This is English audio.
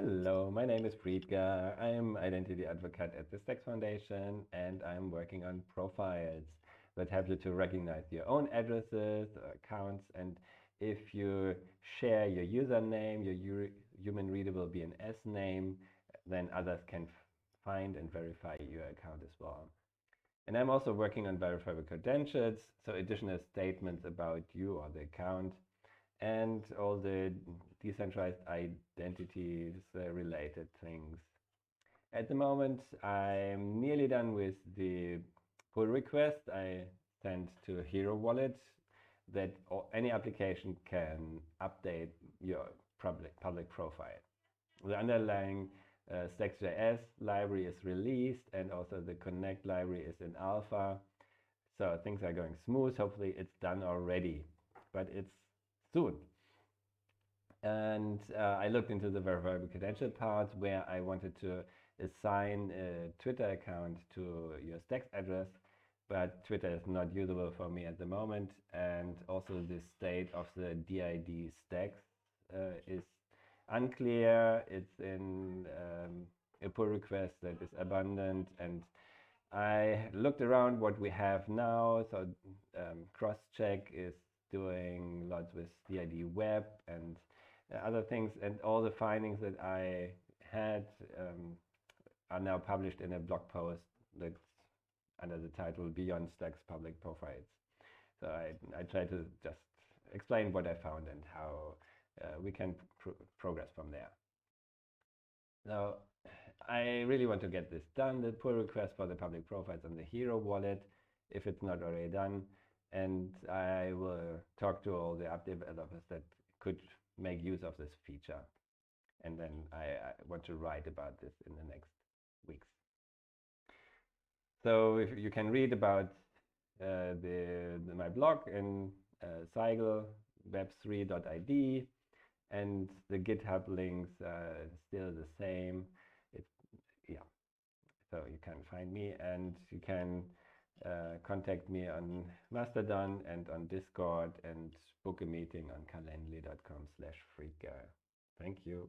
Hello, my name is Friedger. I'm identity advocate at the Stacks Foundation and I'm working on profiles that help you to recognize your own addresses, uh, accounts, and if you share your username, your human readable BNS name, then others can find and verify your account as well. And I'm also working on verifiable credentials, so additional statements about you or the account and all the decentralized identities uh, related things. At the moment, I'm nearly done with the pull request I sent to Hiro Wallet that any application can update your public, public profile. The underlying uh, Stacks.js library is released and also the Connect library is in alpha. So things are going smooth. Hopefully it's done already, but it's soon. And uh, I looked into the verifiable credential part where I wanted to assign a Twitter account to your Stacks address, but Twitter is not usable for me at the moment. And also the state of the DID Stacks uh, is unclear. It's in um, a pull request that is abundant and I looked around what we have now. So um, Crosscheck is doing lots with DID web and uh, other things and all the findings that I had um, are now published in a blog post that's under the title Beyond Stacks Public Profiles. So I, I try to just explain what I found and how uh, we can pr progress from there. Now, I really want to get this done, the pull request for the public profiles on the Hiro wallet, if it's not already done. And I will talk to all the app developers that could make use of this feature. And then I, I want to write about this in the next weeks. So if you can read about uh, the, the, my blog in uh, Sigle web3.id and the GitHub links are still the same. Yeah, so you can find me and you can uh, contact me on Mastodon and on Discord and book a meeting on calendly.com slash Friedger. Thank you.